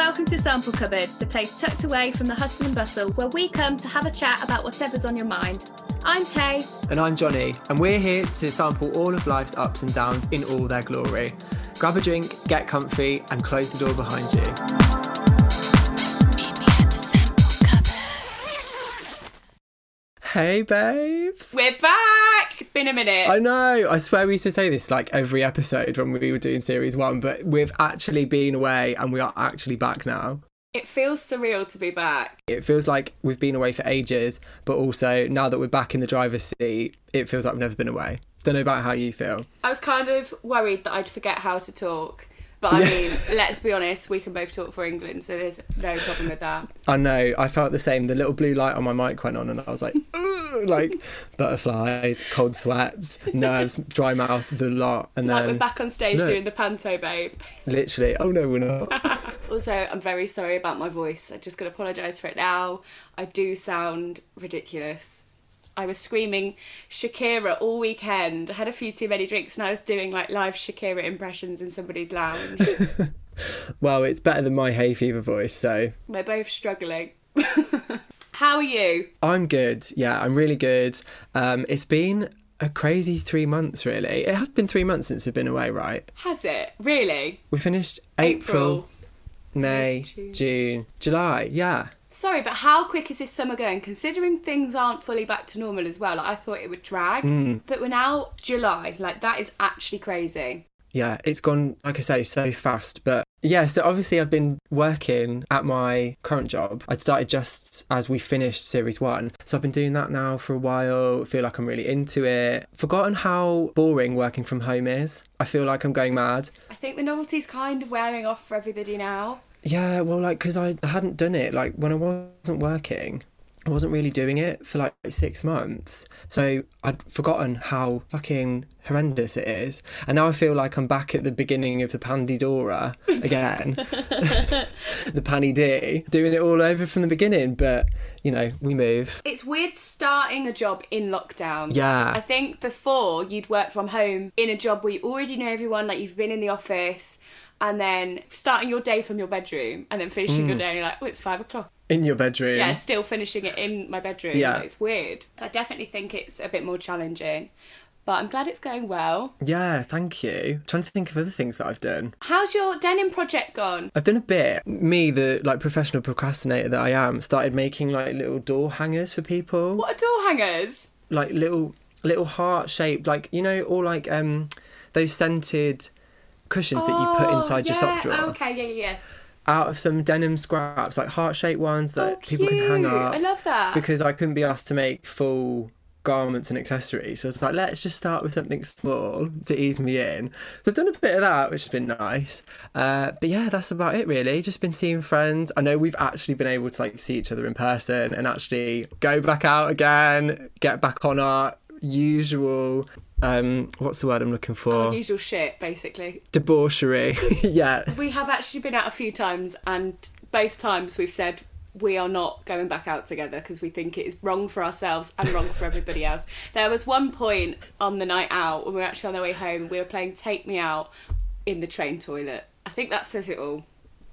welcome to Sample Cupboard, the place tucked away from the hustle and bustle where we come to have a chat about whatever's on your mind. I'm Kay. And I'm Johnny, and we're here to sample all of life's ups and downs in all their glory. Grab a drink, get comfy, and close the door behind you. Hey, babes. We're back! It's been a minute. I know. I swear we used to say this like every episode when we were doing series one, but we've actually been away and we are actually back now. It feels surreal to be back. It feels like we've been away for ages, but also now that we're back in the driver's seat, it feels like we've never been away. Don't know about how you feel. I was kind of worried that I'd forget how to talk. But I mean, let's be honest, we can both talk for England, so there's no problem with that. I know. I felt the same. The little blue light on my mic went on, and I was like, like butterflies, cold sweats, nerves, dry mouth, the lot, and Like then we're back on stage look. doing the panto, babe. literally, oh no, we're not. Also, I'm very sorry about my voice. I'm just going to apologise for it now. I do sound ridiculous. I was screaming Shakira all weekend. I had a few too many drinks and I was doing like live Shakira impressions in somebody's lounge. well, it's better than my hay fever voice, so We're both struggling. How are you? I'm good. Yeah, I'm really good. Um, it's been a crazy three months, really. It has been three months since we've been away, right? Has it? Really? We finished April, May, June. June, July. Yeah. Sorry, but how quick is this summer going? Considering things aren't fully back to normal as well, like I thought it would drag. Hmm. But we're now July. Like that is actually crazy. yeah, it's gone, like I say, so fast. But yeah, so obviously I've been working at my current job. I'd started just as we finished series one. So I've been doing that now for a while. feel like I'm really into it. Forgotten how boring working from home is. I feel like I'm going mad. I think the novelty's kind of wearing off for everybody now. Yeah, well, like, because I hadn't done it. Like, when I wasn't working, I wasn't really doing it for like six months. So I'd forgotten how fucking horrendous it is. And now I feel like I'm back at the beginning of the Pandora again. the Panny D, doing it all over from the beginning. But, you know, we move. It's weird starting a job in lockdown. Yeah. I think before you'd work from home in a job where you already know everyone, like you've been in the office, and then starting your day from your bedroom and then finishing Mm. your day and you're like, oh, it's five o'clock. In your bedroom. Yeah, still finishing it in my bedroom. Yeah. Like, it's weird. I definitely think it's a bit more challenging. But I'm glad it's going well. Yeah, thank you. trying to think of other things that I've done. How's your denim project gone? I've done a bit. Me, the like professional procrastinator that I am, started making like little door hangers for people. What are door hangers? like little little heart shaped like you know all like um those scented cushions that you put Oh, inside your sock drawer. Oh, okay, yeah, yeah, yeah. out of some denim scraps like heart shaped ones that Oh, people can hang up I love that. because I couldn't be asked to make full garments and accessories. So I was like let's just start with something small to ease me in. So I've done a bit of that which has been nice. Uh, but yeah that's about it really. Just been seeing friends. I know we've actually been able to like see each other in person and actually go back out again get back on our usual um what's the word I'm looking for Our usual shit, basically. debauchery yeah We have actually been out a few times, and both times we've said we are not going back out together because we think it is wrong for ourselves and wrong for everybody else. There was one point on the night out when we were actually on the way home, we were playing Take Me Out in the train toilet. I think that says it all.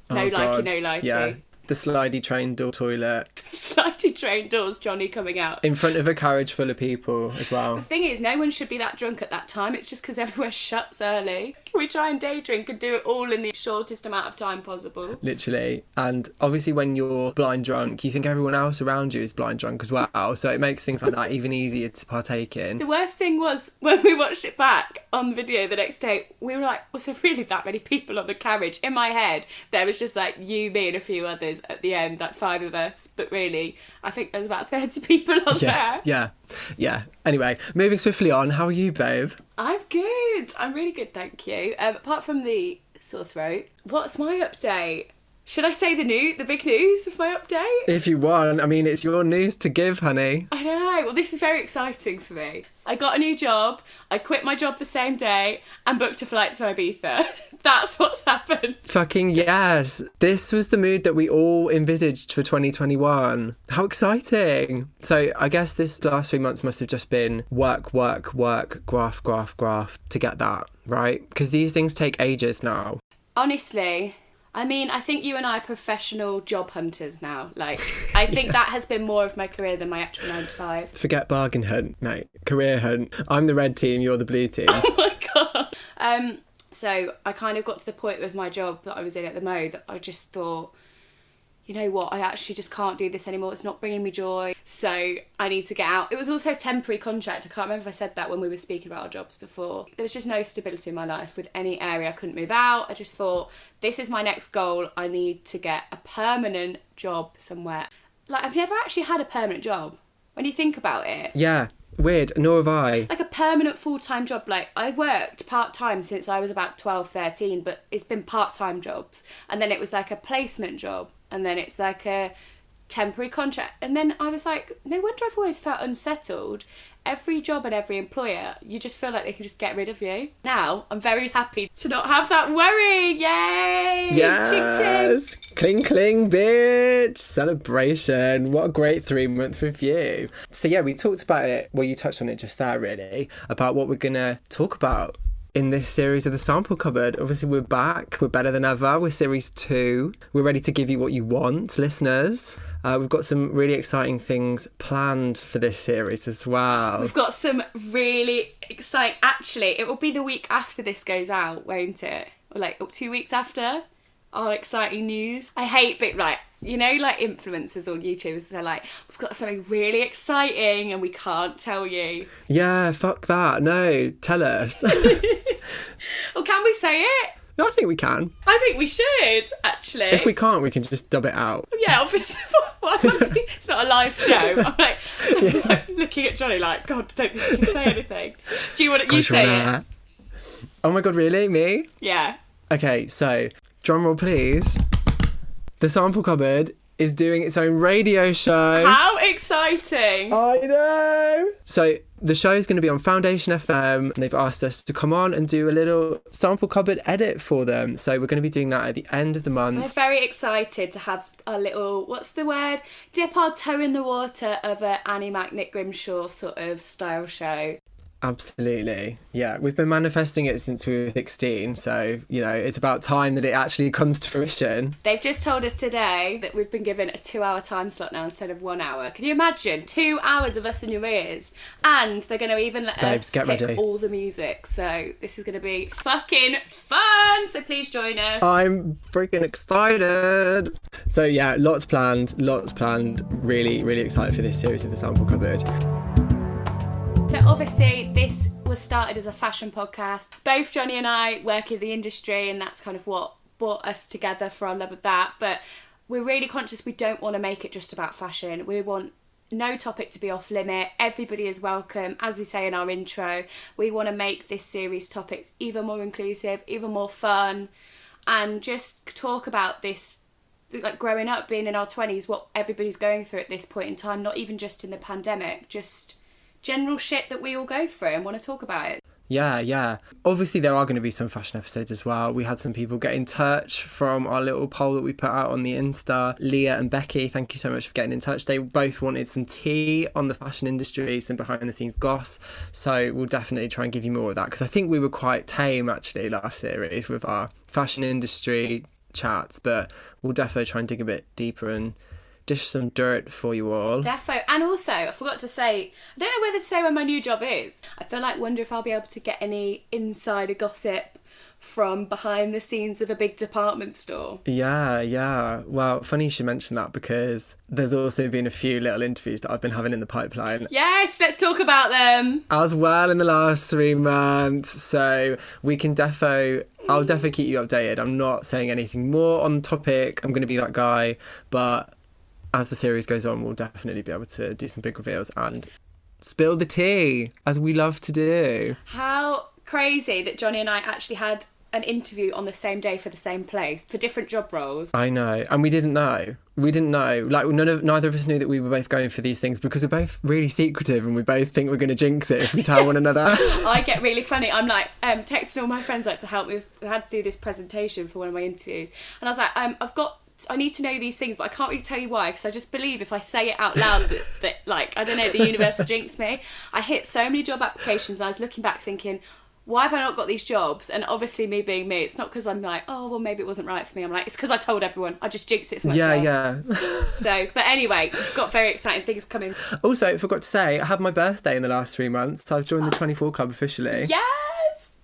No Oh, likey, no likey. yeah the slidey train door toilet Slidey train doors, Johnny coming out. in front of a carriage full of people as well The thing is, no one should be that drunk at that time. It's just because everywhere shuts early. We try and day drink and do it all in the shortest amount of time possible. literally. And obviously, when you're blind drunk, you think everyone else around you is blind drunk as well. So it makes things like that even easier to partake in. The worst thing was when we watched it back on video the next day, we were like, was there really that many people on the carriage? In my head, there was just like you, me, and a few others at the end, like five of us. But really, I think there's about 30 people on Yeah, there. yeah, yeah. Anyway, moving swiftly on. How are you, babe? I'm good. I'm really good, thank you. Um, apart from the sore throat, what's my update? Should I say the new, the big news of my update? If you want, I mean, it's your news to give, honey. I know. Well, this is very exciting for me. I got a new job. I quit my job the same day and booked a flight to Ibiza. That's what's happened. Fucking yes. This was the mood that we all envisaged for 2021. How exciting. So, I guess this last three months must have just been work, work, work, graph, graph, graph to get that, right? Because these things take ages now. Honestly, I mean, I think you and I are professional job hunters now. Like, I think that has been more of my career than my actual nine to five. Forget bargain hunt, mate. Career hunt. I'm the red team, you're the blue team. Oh my god. Um, so I kind of got to the point with my job that I was in at the Mo that I just thought, you know what, I actually just can't do this anymore. It's not bringing me joy. So I need to get out. It was also a temporary contract. I can't remember if I said that when we were speaking about our jobs before. There was just no stability in my life with any area. I couldn't move out. I just thought, this is my next goal. I need to get a permanent job somewhere. Like, I've never actually had a permanent job. When you think about it, yeah, weird. Nor have I. like a permanent full-time job like i worked part-time since i was about 12 13 but it's been part-time jobs and then it was like a placement job and then it's like a temporary contract and then i was like no wonder i've always felt unsettled every job and every employer you just feel like they can just get rid of you now i'm very happy to not have that worry yay Ching, ching. Yes! Cling cling bitch! Celebration. What a great three month review. So yeah, we talked about it, well you touched on it just there really, about what we're gonna talk about in this series of the sample cupboard. Obviously we're back, we're better than ever, we're series two. We're ready to give you what you want, listeners. Uh, we've got some really exciting things planned for this series as well. We've got some really exciting. Actually, it will be the week after this goes out, won't it? Or like two weeks after our exciting news. I hate big right. You know, like influencers on YouTube, they're like, "We've got something really exciting, and we can't tell you." Yeah, fuck that. No, tell us. Or can we say it? No, I think we can. I think we should actually. If we can't, we can just dub it out. yeah, obviously. Why am I- it's not a live show. I'm like, I'm like looking at Johnny like, God, don't think you can say anything. Do you want to? You say Rana. it. Oh my god, really? Me? Yeah. Okay, so drum roll, please. The sample cupboard is doing its own radio show. How exciting! I know. So the show is going to be on Foundation FM, and they've asked us to come on and do a little sample cupboard edit for them. So we're going to be doing that at the end of the month. We're very excited to have a little, what's the word? Dip our toe in the water of a Annie Mac Nick Grimshaw sort of style show. Absolutely. Yeah, we've been manifesting it since we were 16, so, you know, it's about time that it actually comes to fruition. They've just told us today that we've been given a two hour time slot now instead of one hour. Can you imagine? Two hours of us in your ears. And they're going to even let Babes, us get pick ready. all the music. So this is going to be fucking fun. So please join us. I'm freaking excited. So yeah, lots planned, lots planned. Really, really excited for this series of the sample cupboard. So obviously this was started as a fashion podcast. Both Johnny and I work in the industry and that's kind of what brought us together for our love of that. But we're really conscious we don't want to make it just about fashion. We want no topic to be off limit. Everybody is welcome. As we say in our intro, we want to make this series topics even more inclusive, even more fun, and just talk about this like growing up being in our 20s what everybody's going through at this point in time not even just in the pandemic just general shit that we all go through and want to talk about it. Yeah, yeah. Obviously, there are going to be some fashion episodes as well. We had some people get in touch from our little poll that we put out on the Insta. Leah and Becky, thank you so much for getting in touch. They both wanted some tea on the fashion industry, some behind the scenes goss. So we'll definitely try and give you more of that because I think we were quite tame actually last series with our fashion industry chats, but we'll definitely try and dig a bit deeper and dish some dirt for you all. Defo. And also, I forgot to say, I don't know whether to say where my new job is. I feel like wonder if I'll be able to get any insider gossip from behind the scenes of a big department store. Yeah, yeah. Well, funny you should mention that because there's also been a few little interviews that I've been having in the pipeline Yes, let's talk about them. as well in the last three months. So we can defo. I'll definitely keep you updated. I'm not saying anything more on topic. I'm going to be that guy, but as the series goes on, we'll definitely be able to do some big reveals and spill the tea as we love to do. How crazy that Johnny and I actually had an interview on the same day for the same place for different job roles. I know, and we didn't know. We didn't know. Like none of neither of us knew that we were both going for these things because we're both really secretive and we both think we're going to jinx it if we tell one another. I get really funny. I'm like um, texting all my friends like to help me. I had to do this presentation for one of my interviews, and I was like, um, I've got. I need to know these things, but I can't really tell you why because I just believe if I say it out loud that, that, like, I don't know, the universe will jinx me. I hit so many job applications. And I was looking back thinking, why have I not got these jobs? And obviously, me being me, it's not because I'm like, oh, well, maybe it wasn't right for me. I'm like, it's because I told everyone. I just jinxed it for Yeah, myself. yeah. Yeah. so, but anyway, we've got very exciting things coming. also, I forgot to say, I had my birthday in the last three months, so I've joined the 24 Club officially. Yes!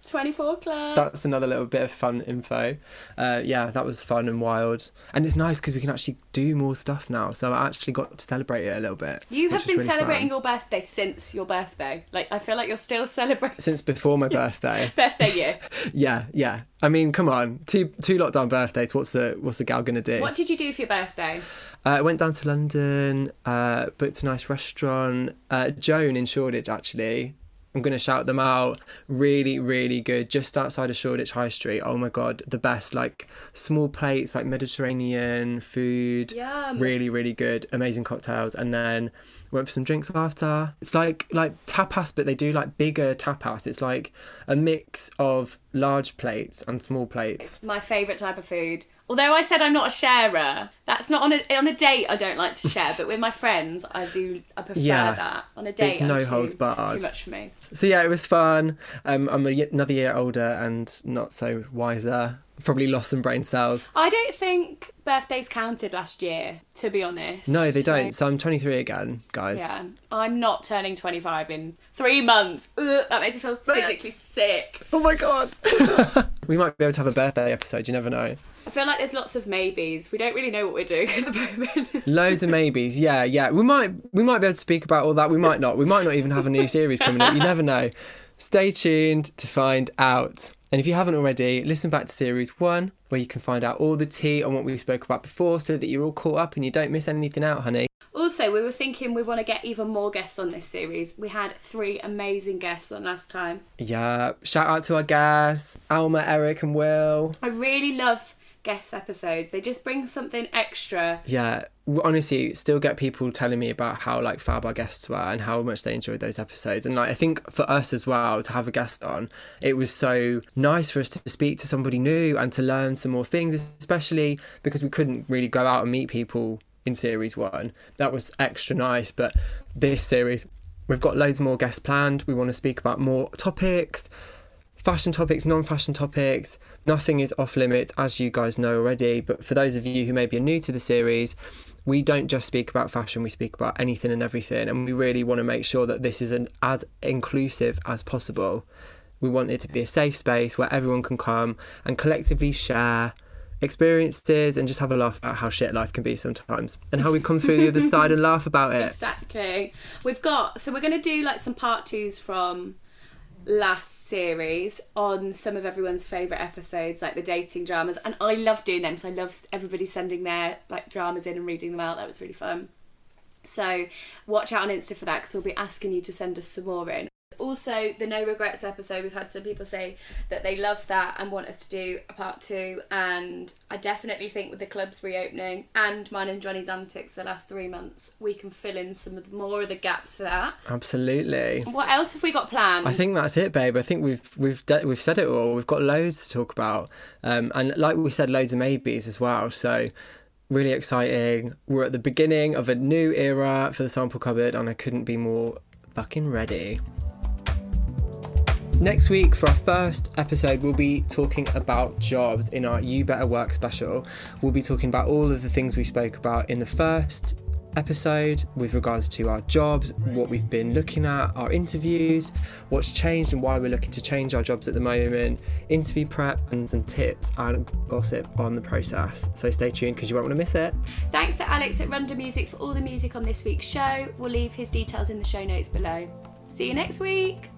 24 Club. That's another little bit of fun info. Uh, yeah, that was fun and wild. And it's nice because we can actually do more stuff now. So I actually got to celebrate it a little bit. you have been really celebrating fun. your birthday since your birthday. Like, I feel like you're still celebrating Since before my birthday. birthday year. yeah, yeah. I mean, come on. Two two lockdown birthdays. What's the, what's a gal gonna do? What did you do for your birthday? Uh, I went down to London, uh, booked a nice restaurant. Uh, Joan in Shoreditch, actually. I'm going to shout them out. Really, really good. Just outside of Shoreditch High Street. Oh my God, the best. Like small plates, like Mediterranean food. Yum. Really, really good. Amazing cocktails. And then went for some drinks after. It's like like tapas, but they do like bigger tapas. It's like a mix of large plates and small plates. My favourite type of food. Although I said I'm not a sharer, that's not on a on a date. I don't like to share, but with my friends, I do. I prefer Yeah. that on a date. It's I'm no too, holds barred. Too much for me. So yeah, it was fun. Um, I'm a y- another year older and not so wiser. Probably lost some brain cells. I don't think birthdays counted last year. To be honest. No, they So, don't. So I'm 23 again, guys. Yeah, I'm not turning 25 in three months. Ugh, that makes me feel physically sick. Oh my god. we might be able to have a birthday episode. You never know. I feel like there's lots of maybes. We don't really know what we're doing at the moment. Loads of maybes. Yeah, yeah. We might we might be able to speak about all that. We might not. We might not even have a new series coming up. You never know. Stay tuned to find out. And if you haven't already, listen back to series one, where you can find out all the tea on what we spoke about before, so that you're all caught up and you don't miss anything out, honey. also, we were thinking we want to get even more guests on this series. We had three amazing guests on last time. Yeah. Shout out to our guests, Alma, Eric, and Will. I really love guest episodes. They just bring something extra. Yeah, honestly, still get people telling me about how like fab our guests were and how much they enjoyed those episodes. And like, I think for us as well to have a guest on, it was so nice for us to speak to somebody new and to learn some more things, especially because we couldn't really go out and meet people in series one. That was extra nice. But this series, we've got loads more guests planned. We want to speak about more topics fashion topics, non fashion topics. Nothing is off limits, as you guys know already. But for those of you who maybe are new to the series, we don't just speak about fashion, we speak about anything and everything. And we really want to make sure that this is an, as inclusive as possible. We want it to be a safe space where everyone can come and collectively share experiences and just have a laugh about how shit life can be sometimes and how we come through the other side and laugh about it. Exactly. We've got so we're going to do like some part twos from last series on some of everyone's favorite episodes like the dating dramas and I love doing them so I love everybody sending their like dramas in and reading them out that was really fun. So watch out on Insta for that because we'll be asking you to send us some more in also the no regrets episode we've had some people say that they love that and want us to do a part two and i definitely think with the clubs reopening and mine and johnny's antics the last three months we can fill in some of the, more of the gaps for that Absolutely. what else have we got planned I think that's it, babe. I think we've we've de- we've said it all. We've got loads to talk about, um, and like we said, loads of maybes as well. So really exciting. We're at the beginning of a new era for the sample cupboard, and I couldn't be more fucking ready. Next week, for our first episode, we'll be talking about jobs in our You Better Work special. We'll be talking about all of the things we spoke about in the first episode with regards to our jobs, what we've been looking at, our interviews, what's changed and why we're looking to change our jobs at the moment, interview prep, and some tips and gossip on the process. So stay tuned because you won't want to miss it. thanks to alex at runda music for all the music on this week's show we'll leave his details in the show notes below see you next week